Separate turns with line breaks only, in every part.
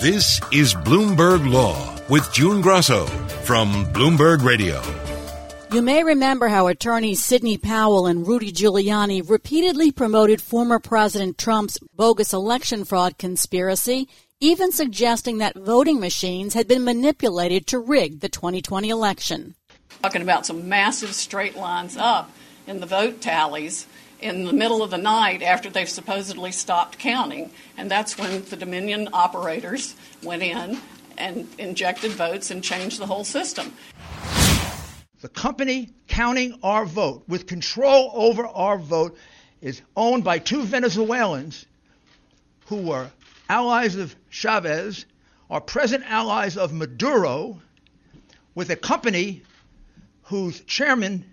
This is Bloomberg Law with June Grosso from Bloomberg Radio.
You may remember how attorneys Sidney Powell and Rudy Giuliani repeatedly promoted former President Trump's bogus election fraud conspiracy, even suggesting that voting machines had been manipulated to rig the 2020 election.
Talking about some massive straight lines up in the vote tallies in the middle of the night after they've supposedly stopped counting. And that's when the Dominion operators went in and injected votes and changed the whole system.
The company counting our vote with control over our vote is owned by two Venezuelans who were allies of Chavez, are present allies of Maduro, with a company whose chairman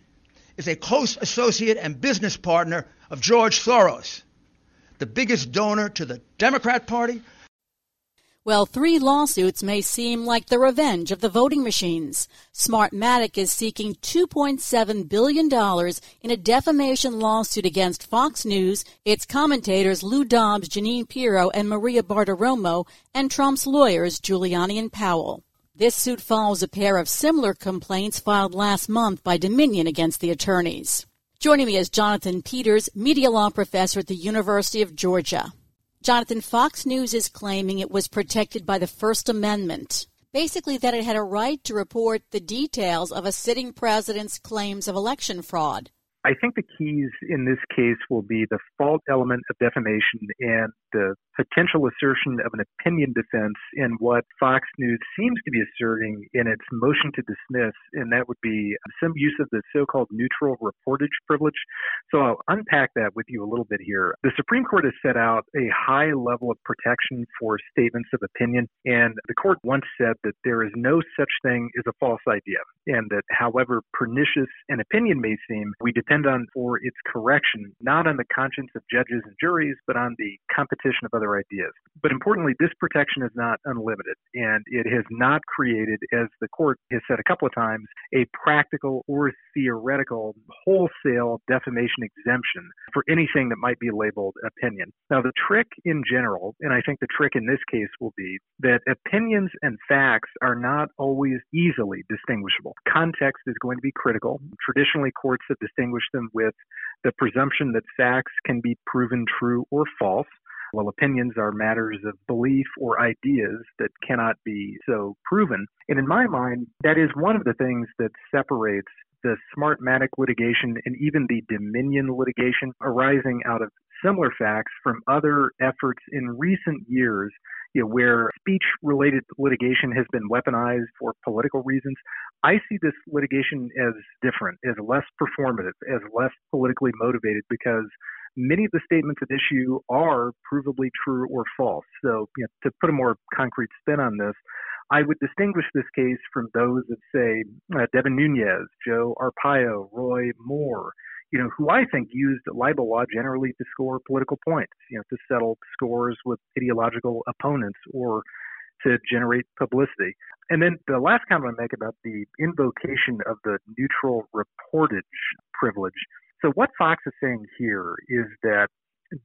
is a close associate and business partner of George Soros, the biggest donor to the Democrat Party,
well, three lawsuits may seem like the revenge of the voting machines. Smartmatic is seeking $2.7 billion in a defamation lawsuit against Fox News, its commentators Lou Dobbs, Jeanine Pirro, and Maria Bartiromo, and Trump's lawyers Giuliani and Powell. This suit follows a pair of similar complaints filed last month by Dominion against the attorneys. Joining me is Jonathan Peters, media law professor at the University of Georgia. Jonathan, Fox News is claiming it was protected by the First Amendment. Basically, that it had a right to report the details of a sitting president's claims of election fraud.
I think the keys in this case will be the fault element of defamation and the potential assertion of an opinion defense in what Fox News seems to be asserting in its motion to dismiss, and that would be some use of the so called neutral reportage privilege. So I'll unpack that with you a little bit here. The Supreme Court has set out a high level of protection for statements of opinion, and the court once said that there is no such thing as a false idea, and that however pernicious an opinion may seem, we depend depend on for its correction, not on the conscience of judges and juries, but on the competition of other ideas. But importantly, this protection is not unlimited, and it has not created, as the court has said a couple of times, a practical or theoretical wholesale defamation exemption for anything that might be labeled opinion. Now, the trick in general, and I think the trick in this case will be that opinions and facts are not always easily distinguishable. Context is going to be critical. Traditionally, courts have distinguished them with the presumption that facts can be proven true or false, while opinions are matters of belief or ideas that cannot be so proven. And in my mind, that is one of the things that separates the Smartmatic litigation and even the Dominion litigation arising out of similar facts from other efforts in recent years you know, where speech related litigation has been weaponized for political reasons. I see this litigation as different, as less performative, as less politically motivated because many of the statements at issue are provably true or false. So, you know, to put a more concrete spin on this, I would distinguish this case from those of, say, uh, Devin Nunes, Joe Arpaio, Roy Moore, you know, who I think used libel law generally to score political points, you know, to settle scores with ideological opponents or to generate publicity. And then the last comment I make about the invocation of the neutral reportage privilege. So what Fox is saying here is that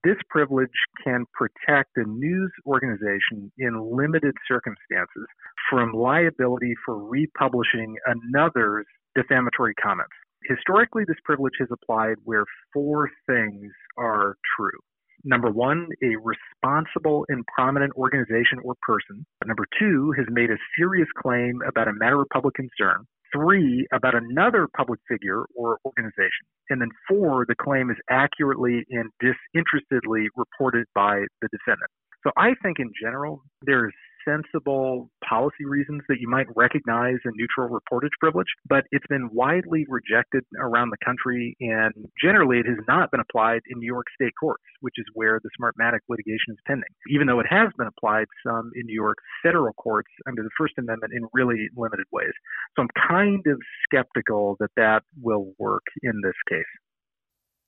this privilege can protect a news organization in limited circumstances from liability for republishing another's defamatory comments. Historically, this privilege has applied where four things are true. Number one, a responsible and prominent organization or person. Number two, has made a serious claim about a matter of public concern. Three, about another public figure or organization. And then four, the claim is accurately and disinterestedly reported by the defendant. So I think in general, there's sensible policy reasons that you might recognize a neutral reportage privilege, but it's been widely rejected around the country, and generally it has not been applied in New York state courts, which is where the Smartmatic litigation is pending, even though it has been applied some in New York federal courts under the First Amendment in really limited ways. So I'm kind of skeptical that that will work in this case.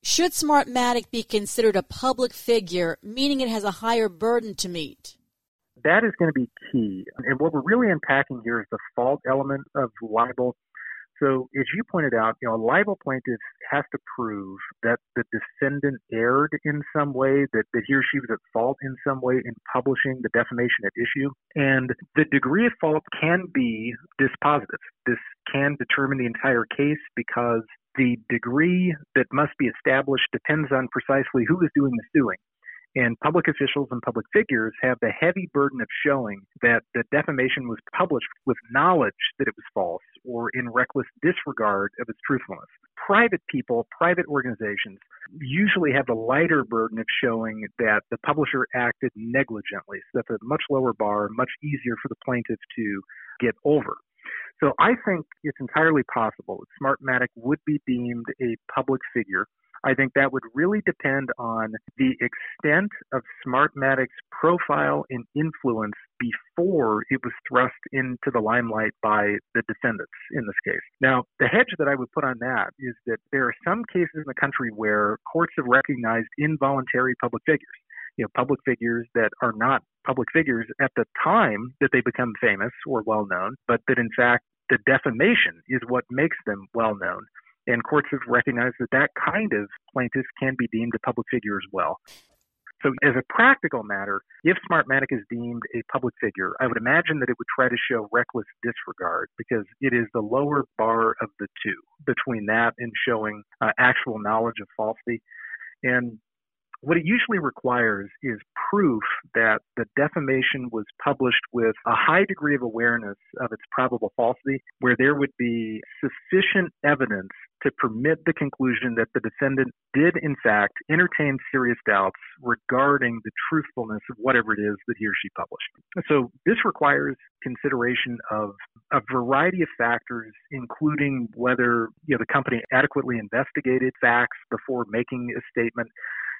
Should Smartmatic be considered a public figure, meaning it has a higher burden to meet?
That is going to be key. And what we're really unpacking here is the fault element of libel. So, as you pointed out, you know, a libel plaintiff has to prove that the defendant erred in some way, that, that he or she was at fault in some way in publishing the defamation at issue. And the degree of fault can be dispositive. This can determine the entire case because the degree that must be established depends on precisely who is doing the suing. And public officials and public figures have the heavy burden of showing that the defamation was published with knowledge that it was false or in reckless disregard of its truthfulness. Private people, private organizations usually have the lighter burden of showing that the publisher acted negligently. So that's a much lower bar, much easier for the plaintiff to get over. So I think it's entirely possible that Smartmatic would be deemed a public figure I think that would really depend on the extent of Smartmatic's profile and influence before it was thrust into the limelight by the defendants in this case. Now, the hedge that I would put on that is that there are some cases in the country where courts have recognized involuntary public figures. You know, public figures that are not public figures at the time that they become famous or well known, but that in fact the defamation is what makes them well known. And courts have recognized that that kind of plaintiff can be deemed a public figure as well. So, as a practical matter, if Smartmatic is deemed a public figure, I would imagine that it would try to show reckless disregard because it is the lower bar of the two between that and showing uh, actual knowledge of falsity. And what it usually requires is proof that the defamation was published with a high degree of awareness of its probable falsity, where there would be sufficient evidence to permit the conclusion that the defendant did, in fact, entertain serious doubts regarding the truthfulness of whatever it is that he or she published. So this requires consideration of a variety of factors, including whether you know, the company adequately investigated facts before making a statement,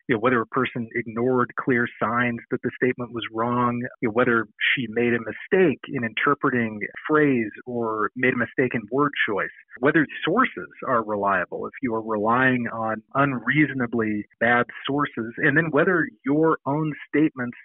you know, whether a person ignored clear signs that the statement was wrong, you know, whether she made a mistake in interpreting phrase or made a mistake in word choice, whether sources are reliable, if you are relying on unreasonably bad sources, and then whether your own statements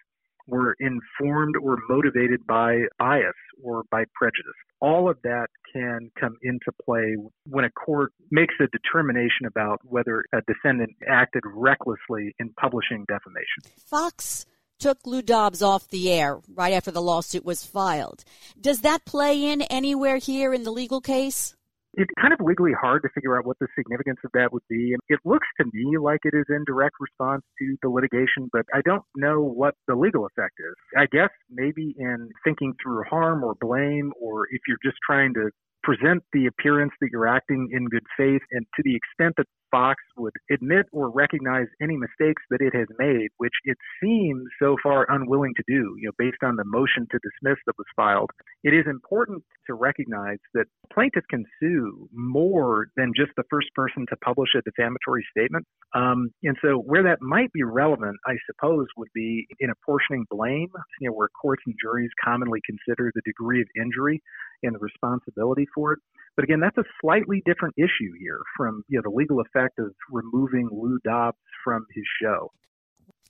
were informed or motivated by bias or by prejudice. All of that can come into play when a court makes a determination about whether a defendant acted recklessly in publishing defamation.
Fox took Lou Dobbs off the air right after the lawsuit was filed. Does that play in anywhere here in the legal case?
It's kind of legally hard to figure out what the significance of that would be. And it looks to me like it is in direct response to the litigation, but I don't know what the legal effect is. I guess maybe in thinking through harm or blame, or if you're just trying to present the appearance that you're acting in good faith, and to the extent that Fox would admit or recognize any mistakes that it has made, which it seems so far unwilling to do, you know, based on the motion to dismiss that was filed. It is important to recognize that plaintiffs can sue more than just the first person to publish a defamatory statement. Um, and so where that might be relevant, I suppose, would be in apportioning blame, you know, where courts and juries commonly consider the degree of injury and the responsibility for it. But again, that's a slightly different issue here from you know the legal effect of removing Lou Dobbs from his show.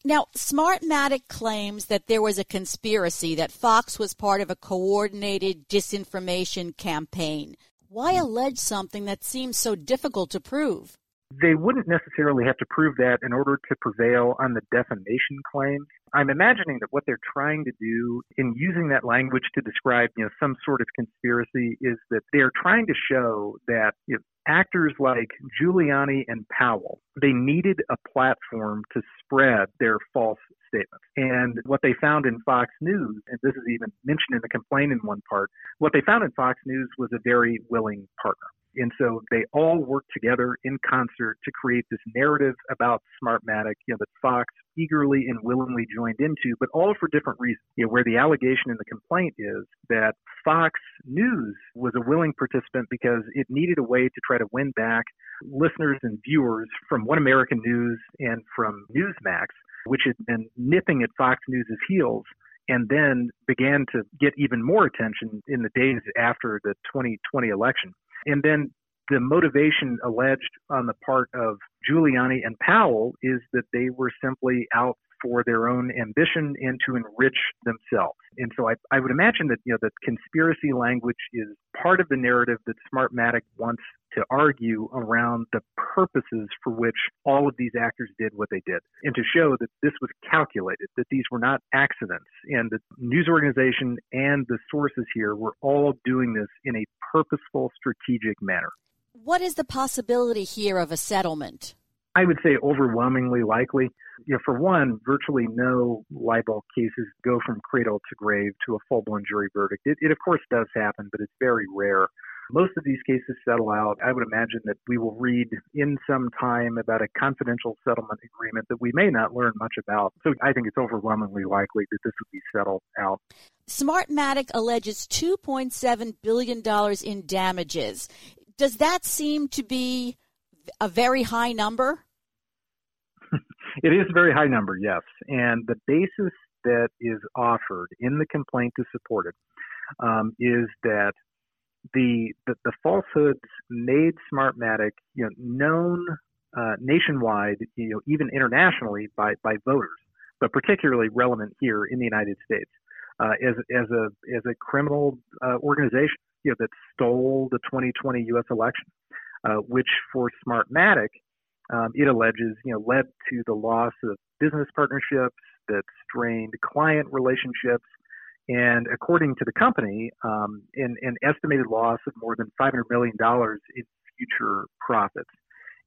Now, Smartmatic claims that there was a conspiracy that Fox was part of a coordinated disinformation campaign. Why allege something that seems so difficult to prove?
They wouldn't necessarily have to prove that in order to prevail on the defamation claims. I'm imagining that what they're trying to do in using that language to describe, you know, some sort of conspiracy is that they're trying to show that you know, actors like Giuliani and Powell, they needed a platform to spread their false statements. And what they found in Fox News, and this is even mentioned in the complaint in one part, what they found in Fox News was a very willing partner. And so they all worked together in concert to create this narrative about Smartmatic, you know, that Fox eagerly and willingly joined into, but all for different reasons. You know, where the allegation in the complaint is that Fox News was a willing participant because it needed a way to try to win back listeners and viewers from One American News and from Newsmax, which had been nipping at Fox News' heels and then began to get even more attention in the days after the 2020 election. And then the motivation alleged on the part of Giuliani and Powell is that they were simply out for their own ambition and to enrich themselves. And so I, I would imagine that you know that conspiracy language is part of the narrative that Smartmatic wants to argue around the purposes for which all of these actors did what they did, and to show that this was calculated, that these were not accidents, and the news organization and the sources here were all doing this in a purposeful, strategic manner.
What is the possibility here of a settlement?
I would say overwhelmingly likely. You know, for one, virtually no libel cases go from cradle to grave to a full blown jury verdict. It, it, of course, does happen, but it's very rare. Most of these cases settle out. I would imagine that we will read in some time about a confidential settlement agreement that we may not learn much about. So I think it's overwhelmingly likely that this would be settled out.
Smartmatic alleges $2.7 billion in damages. Does that seem to be a very high number?
It is a very high number, yes. And the basis that is offered in the complaint to support it um, is that the, the, the falsehoods made Smartmatic you know known uh, nationwide, you know even internationally by by voters, but particularly relevant here in the United States uh, as as a as a criminal uh, organization you know that stole the 2020 U.S. election, uh, which for Smartmatic um, it alleges, you know, led to the loss of business partnerships that strained client relationships, and according to the company, um, an, an estimated loss of more than 500 million dollars in future profits.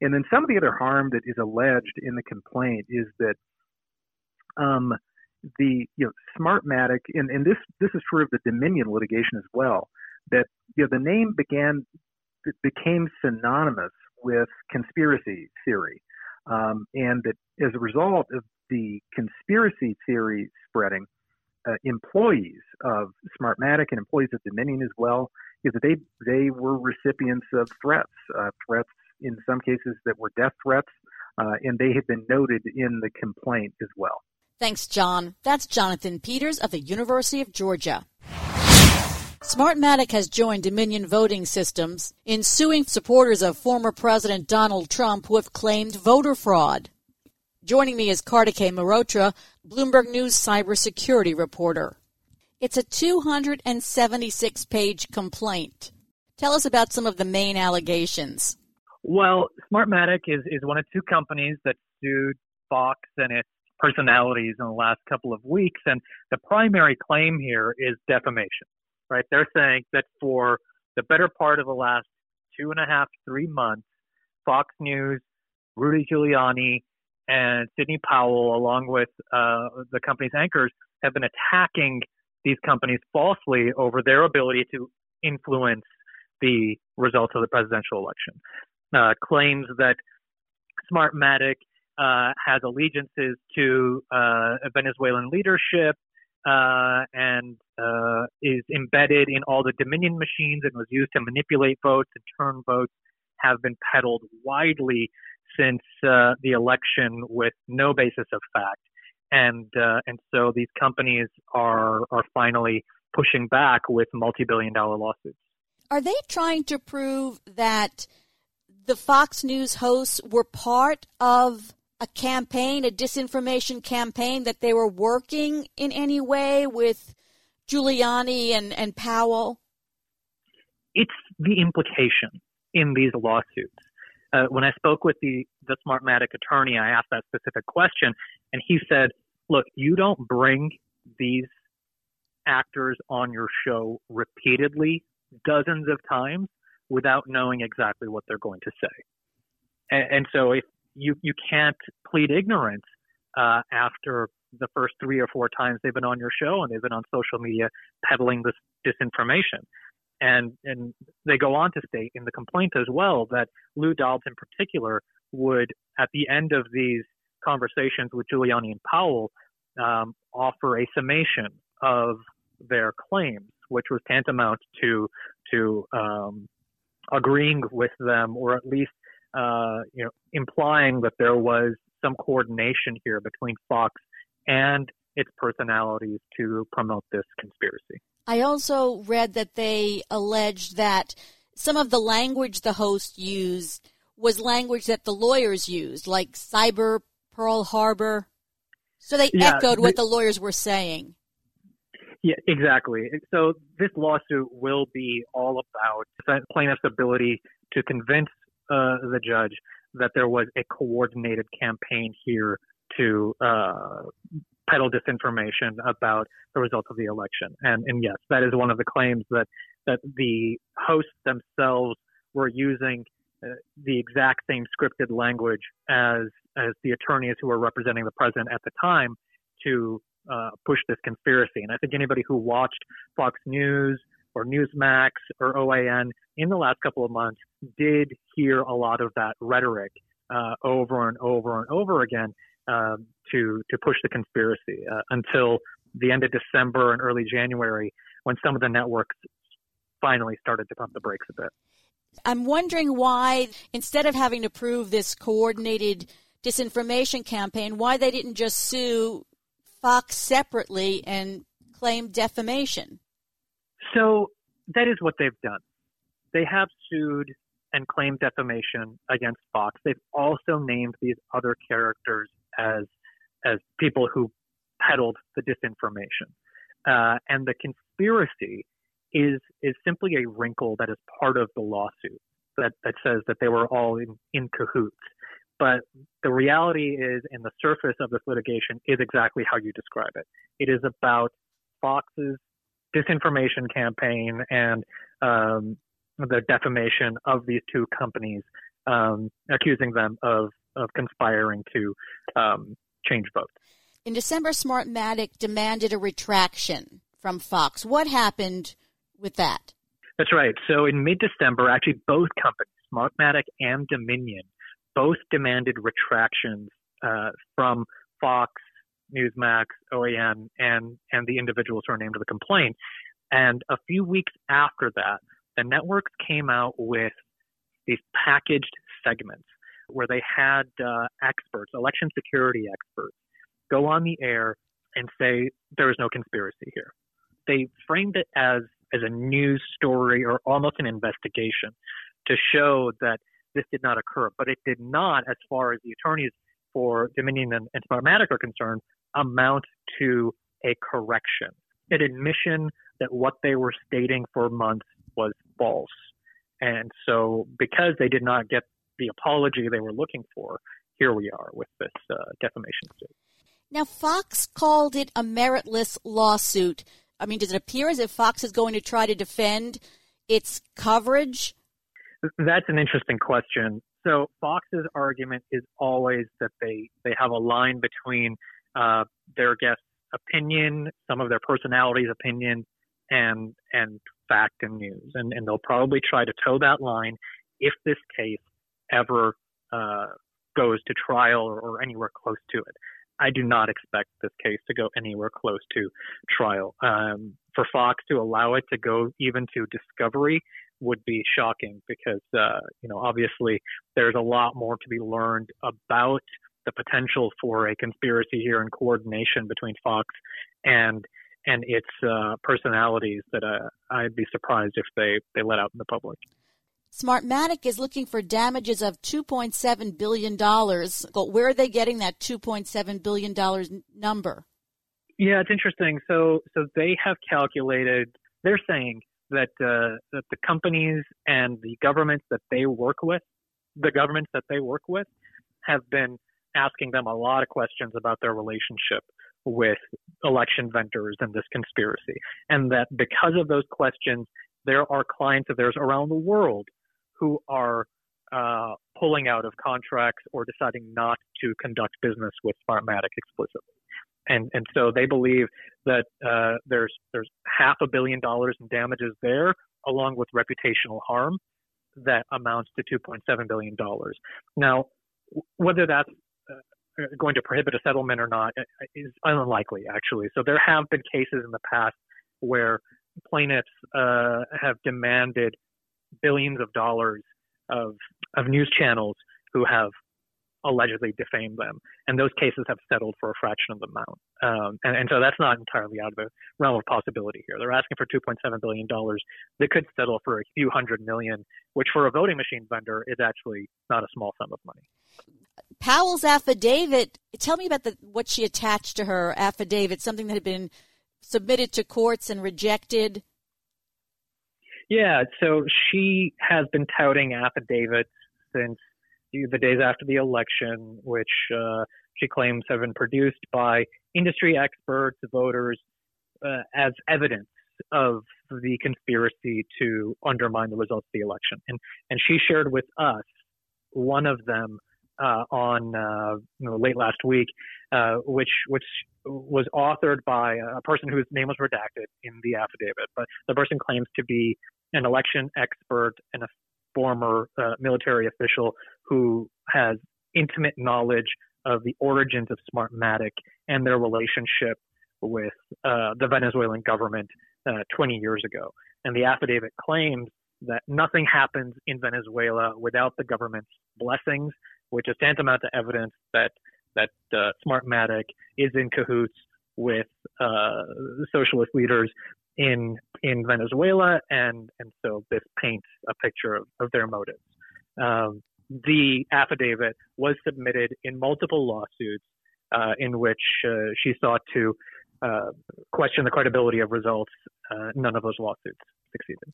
And then some of the other harm that is alleged in the complaint is that um, the you know Smartmatic, and, and this this is sort of the Dominion litigation as well, that you know the name began became synonymous with conspiracy theory. Um, and that as a result of the conspiracy theory spreading, uh, employees of Smartmatic and employees of Dominion as well, is that they they were recipients of threats, uh, threats in some cases that were death threats, uh, and they have been noted in the complaint as well.
Thanks, John. That's Jonathan Peters of the University of Georgia. Smartmatic has joined Dominion Voting Systems in suing supporters of former President Donald Trump who have claimed voter fraud. Joining me is Kartikay Mehrotra, Bloomberg News cybersecurity reporter. It's a 276 page complaint. Tell us about some of the main allegations.
Well, Smartmatic is, is one of two companies that sued Fox and its personalities in the last couple of weeks, and the primary claim here is defamation right? They're saying that for the better part of the last two and a half, three months, Fox News, Rudy Giuliani, and Sidney Powell, along with uh, the company's anchors, have been attacking these companies falsely over their ability to influence the results of the presidential election. Uh, claims that Smartmatic uh, has allegiances to uh, Venezuelan leadership uh, and uh, is embedded in all the Dominion machines and was used to manipulate votes and turn votes have been peddled widely since uh, the election with no basis of fact. And uh, and so these companies are are finally pushing back with multi-billion dollar lawsuits.
Are they trying to prove that the Fox News hosts were part of a campaign, a disinformation campaign that they were working in any way with Giuliani and, and Powell?
It's the implication in these lawsuits. Uh, when I spoke with the, the Smartmatic attorney, I asked that specific question, and he said, Look, you don't bring these actors on your show repeatedly, dozens of times, without knowing exactly what they're going to say. And, and so if you you can't plead ignorance uh, after the first three or four times they've been on your show and they've been on social media peddling this disinformation. And and they go on to state in the complaint as well that Lou Dobbs in particular would at the end of these conversations with Giuliani and Powell um, offer a summation of their claims, which was tantamount to to um, agreeing with them or at least uh, you know, implying that there was some coordination here between Fox and its personalities to promote this conspiracy.
I also read that they alleged that some of the language the host used was language that the lawyers used, like cyber Pearl Harbor. So they yeah, echoed what the lawyers were saying.
Yeah, exactly. So this lawsuit will be all about plaintiff's ability to convince uh, the judge that there was a coordinated campaign here to uh, peddle disinformation about the results of the election. And, and yes, that is one of the claims that that the hosts themselves were using uh, the exact same scripted language as as the attorneys who were representing the president at the time to uh, push this conspiracy. And I think anybody who watched Fox News or Newsmax or OAN in the last couple of months did hear a lot of that rhetoric uh, over and over and over again um, to to push the conspiracy uh, until the end of December and early January when some of the networks finally started to pump the brakes a bit.
I'm wondering why, instead of having to prove this coordinated disinformation campaign, why they didn't just sue Fox separately and claim defamation.
So that is what they've done. They have sued and claimed defamation against Fox. They've also named these other characters as as people who peddled the disinformation. Uh, and the conspiracy is is simply a wrinkle that is part of the lawsuit that, that says that they were all in, in cahoots. But the reality is, in the surface of this litigation, is exactly how you describe it. It is about Fox's disinformation campaign and um, the defamation of these two companies, um, accusing them of, of conspiring to um, change votes.
In December, Smartmatic demanded a retraction from Fox. What happened with that?
That's right. So in mid December, actually, both companies, Smartmatic and Dominion, both demanded retractions uh, from Fox, Newsmax, OAN, and and the individuals who are named in the complaint. And a few weeks after that, the networks came out with these packaged segments where they had uh, experts, election security experts, go on the air and say there is no conspiracy here. They framed it as as a news story or almost an investigation to show that this did not occur. But it did not, as far as the attorneys for Dominion and, and Smartmatic are concerned, amount to a correction, an admission that what they were stating for months was false. And so, because they did not get the apology they were looking for, here we are with this uh, defamation suit.
Now, Fox called it a meritless lawsuit. I mean, does it appear as if Fox is going to try to defend its coverage
that's an interesting question. So Fox's argument is always that they they have a line between uh, their guests' opinion, some of their personalities' opinion, and and fact and news, and and they'll probably try to toe that line if this case ever uh, goes to trial or, or anywhere close to it. I do not expect this case to go anywhere close to trial. Um, for Fox to allow it to go even to discovery would be shocking because, uh, you know, obviously there's a lot more to be learned about the potential for a conspiracy here and coordination between Fox and and its uh, personalities that uh, I'd be surprised if they, they let out in the public.
Smartmatic is looking for damages of $2.7 billion. Where are they getting that $2.7 billion number?
Yeah, it's interesting. So, so they have calculated, they're saying that, uh, that the companies and the governments that they work with, the governments that they work with, have been asking them a lot of questions about their relationship with election vendors and this conspiracy. And that because of those questions, there are clients of theirs around the world who are uh, pulling out of contracts or deciding not to conduct business with Smartmatic explicitly. And, and so they believe that uh, there's there's half a billion dollars in damages there, along with reputational harm, that amounts to 2.7 billion dollars. Now, whether that's going to prohibit a settlement or not uh, is unlikely, actually. So there have been cases in the past where plaintiffs uh, have demanded billions of dollars of of news channels who have allegedly defamed them. And those cases have settled for a fraction of the amount. Um, and, and, so that's not entirely out of the realm of possibility here. They're asking for $2.7 billion. They could settle for a few hundred million, which for a voting machine vendor is actually not a small sum of money.
Powell's affidavit, tell me about the, what she attached to her affidavit, something that had been submitted to courts and rejected.
Yeah, so she has been touting affidavits since the days after the election, which uh, she claims have been produced by industry experts, voters, uh, as evidence of the conspiracy to undermine the results of the election. And and she shared with us one of them uh, on uh, you know, late last week, uh, which which was authored by a person whose name was redacted in the affidavit. But the person claims to be an election expert and a former uh, military official who has intimate knowledge of the origins of Smartmatic and their relationship with uh, the Venezuelan government uh, 20 years ago. And the affidavit claims that nothing happens in Venezuela without the government's blessings, which is tantamount to evidence that that uh, Smartmatic is in cahoots with uh, socialist leaders in in Venezuela, and and so this paints a picture of, of their motives. Um, the affidavit was submitted in multiple lawsuits uh, in which uh, she sought to uh, question the credibility of results. Uh, none of those lawsuits succeeded.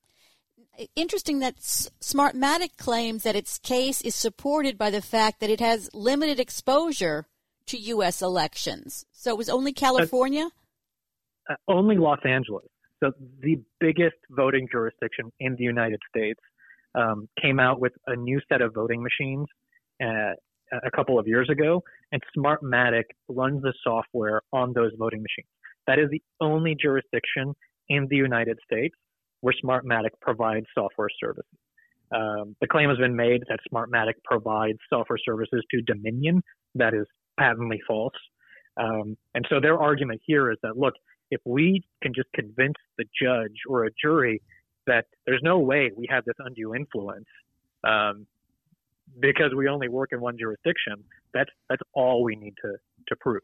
Interesting that Smartmatic claims that its case is supported by the fact that it has limited exposure to U.S. elections. So it was only California?
Uh, only Los Angeles. So the biggest voting jurisdiction in the United States um, came out with a new set of voting machines uh, a couple of years ago, and Smartmatic runs the software on those voting machines. That is the only jurisdiction in the United States where Smartmatic provides software services. Um, the claim has been made that Smartmatic provides software services to Dominion. That is patently false. Um, and so their argument here is that, look, if we can just convince the judge or a jury that there's no way we have this undue influence um, because we only work in one jurisdiction, that's that's all we need to to prove.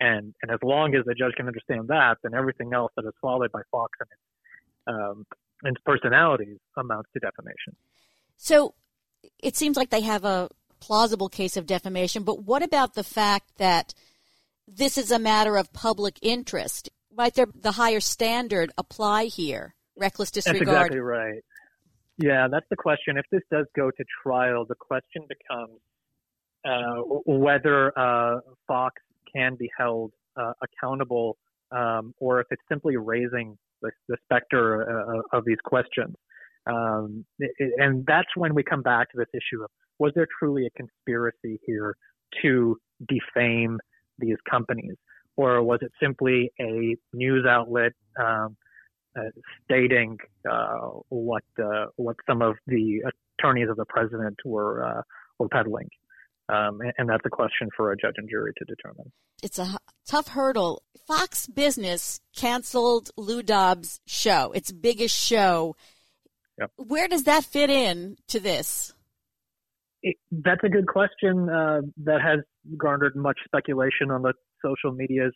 And and as long as the judge can understand that, then everything else that is followed by Fox and its, um, and personalities amounts to defamation.
So it seems like they have a plausible case of defamation, but what about the fact that this is a matter of public interest? might there the higher standard apply here? Reckless disregard.
That's exactly right. Yeah, that's the question. If this does go to trial, the question becomes uh, whether uh, Fox can be held uh, accountable, um, or if it's simply raising the, the specter uh, of these questions. Um, and that's when we come back to this issue of was there truly a conspiracy here to defame these companies? or was it simply a news outlet um, uh, stating uh, what uh, what some of the attorneys of the president were uh, were peddling? Um, and, and, that's a question for a judge and jury to determine.
It's a tough hurdle. Fox Business canceled Lou Dobbs' show, its biggest show. Yep. Where does that fit in to this?
It, that's a good question uh, that has garnered much speculation on the social medias,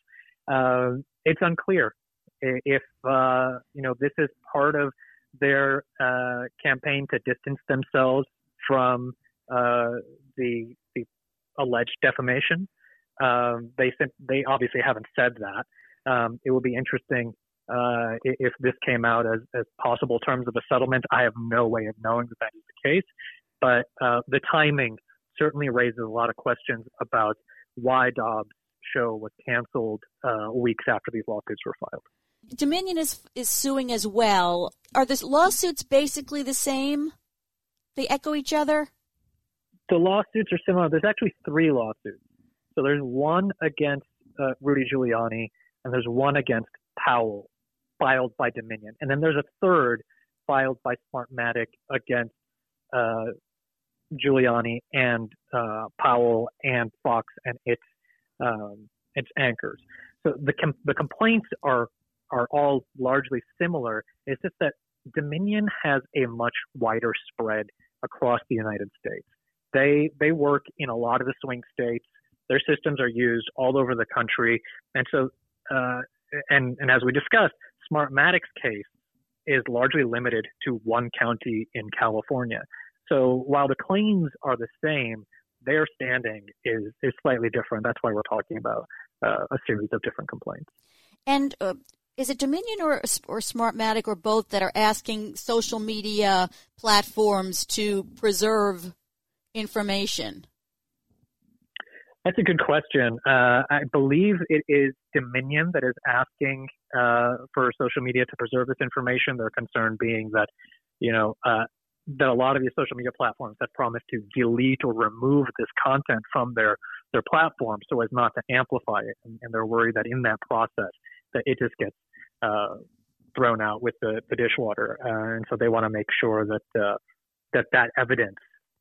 uh, it's unclear if uh, you know this is part of their uh, campaign to distance themselves from uh, the the alleged defamation. Um, they they obviously haven't said that. Um, it will be interesting uh, if this came out as, as possible terms of a settlement. I have no way of knowing that that is the case, but uh, the timing certainly raises a lot of questions about why Dobbs show was canceled uh, weeks after these lawsuits were filed.
Dominion is is suing as well. Are the lawsuits basically the same? They echo each other.
The lawsuits are similar. There's actually three lawsuits. So there's one against uh, Rudy Giuliani, and there's one against Powell, filed by Dominion, and then there's a third filed by Smartmatic against uh, Giuliani and uh, Powell and Fox and its um, its anchors. So the com- the complaints are are all largely similar. It's just that Dominion has a much wider spread across the United States. they they work in a lot of the swing states. Their systems are used all over the country, and so uh, and and as we discussed, Smartmatic's case is largely limited to one county in California. So while the claims are the same, their standing is is slightly different. That's why we're talking about uh, a series of different complaints.
And uh, is it Dominion or or Smartmatic or both that are asking social media platforms to preserve information?
That's a good question. Uh, I believe it is Dominion that is asking uh, for social media to preserve this information. Their concern being that, you know, uh, that a lot of these social media platforms have promised to delete or remove this content from their their platform so as not to amplify it, and, and they're worried that in that process that it just gets uh, thrown out with the, the dishwater, uh, and so they want to make sure that uh, that that evidence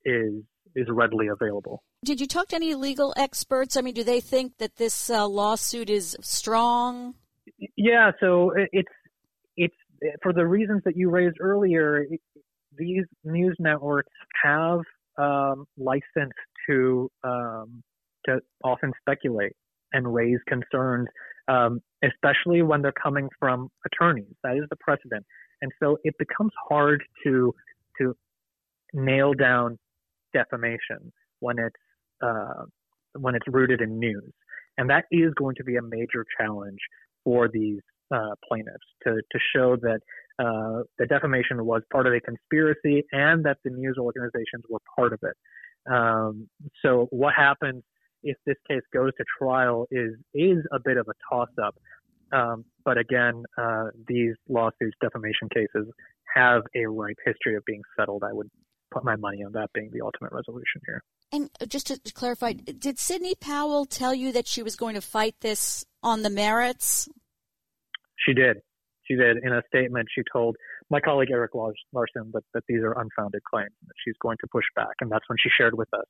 is is readily available.
Did you talk to any legal experts? I mean, do they think that this uh, lawsuit is strong?
Yeah, so it's it's for the reasons that you raised earlier. It, these news networks have um, license to um, to often speculate and raise concerns, um, especially when they're coming from attorneys. That is the precedent, and so it becomes hard to to nail down defamation when it's uh, when it's rooted in news, and that is going to be a major challenge for these uh, plaintiffs to to show that uh, the defamation was part of a conspiracy and that the news organizations were part of it. Um, so what happens if this case goes to trial is is a bit of a toss up. Um, but again, uh, these lawsuits, defamation cases, have a ripe history of being settled. I would put my money on that being the ultimate resolution here.
And uh, just to clarify, did Sidney Powell tell you that she was going to fight this on the merits?
She did. She did. In a statement, she told my colleague Eric Larson that, that these are unfounded claims, that she's going to push back. And that's when she shared with us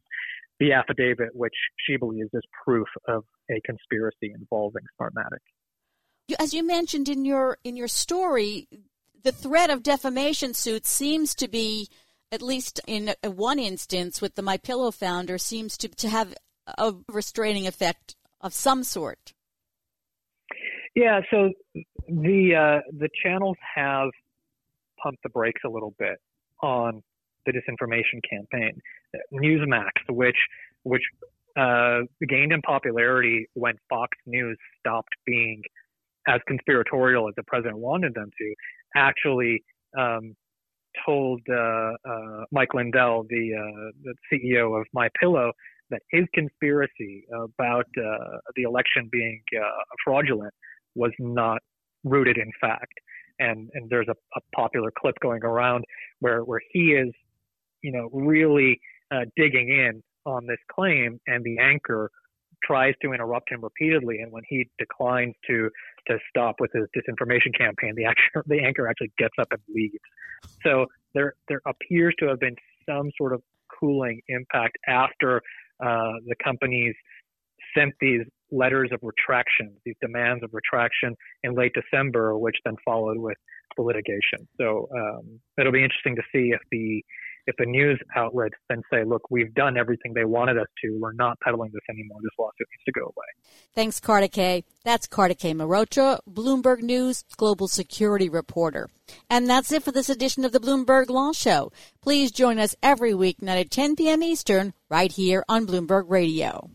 the affidavit, which she believes is proof of a conspiracy involving Smartmatic.
As you mentioned in your in your story, the threat of defamation suits seems to be at least in one instance with the My Pillow founder, seems to, to have a restraining effect of some sort.
Yeah, so the uh, the channels have pumped the brakes a little bit on the disinformation campaign. Newsmax, which which uh, gained in popularity when Fox News stopped being as conspiratorial as the president wanted them to, actually um, told uh, uh, Mike Lindell, the, uh, the CEO of My Pillow, that his conspiracy about uh, the election being uh, fraudulent was not rooted in fact. And and there's a, a, popular clip going around where where he is, you know, really uh, digging in on this claim, and the anchor tries to interrupt him repeatedly, and when he declines to to stop with his disinformation campaign, the the anchor actually gets up and leaves. So there there appears to have been some sort of cooling impact after uh, the companies sent these letters of retraction, these demands of retraction in late December, which then followed with the litigation. So um, it'll be interesting to see if the if the news outlets then say, look, we've done everything they wanted us to, we're not peddling this anymore, this lawsuit needs to go away.
Thanks, Kartikay. That's Kartikay Mehrotra, Bloomberg News global security reporter. And that's it for this edition of the Bloomberg Law Show. Please join us every weeknight at 10 p.m. Eastern right here on Bloomberg Radio.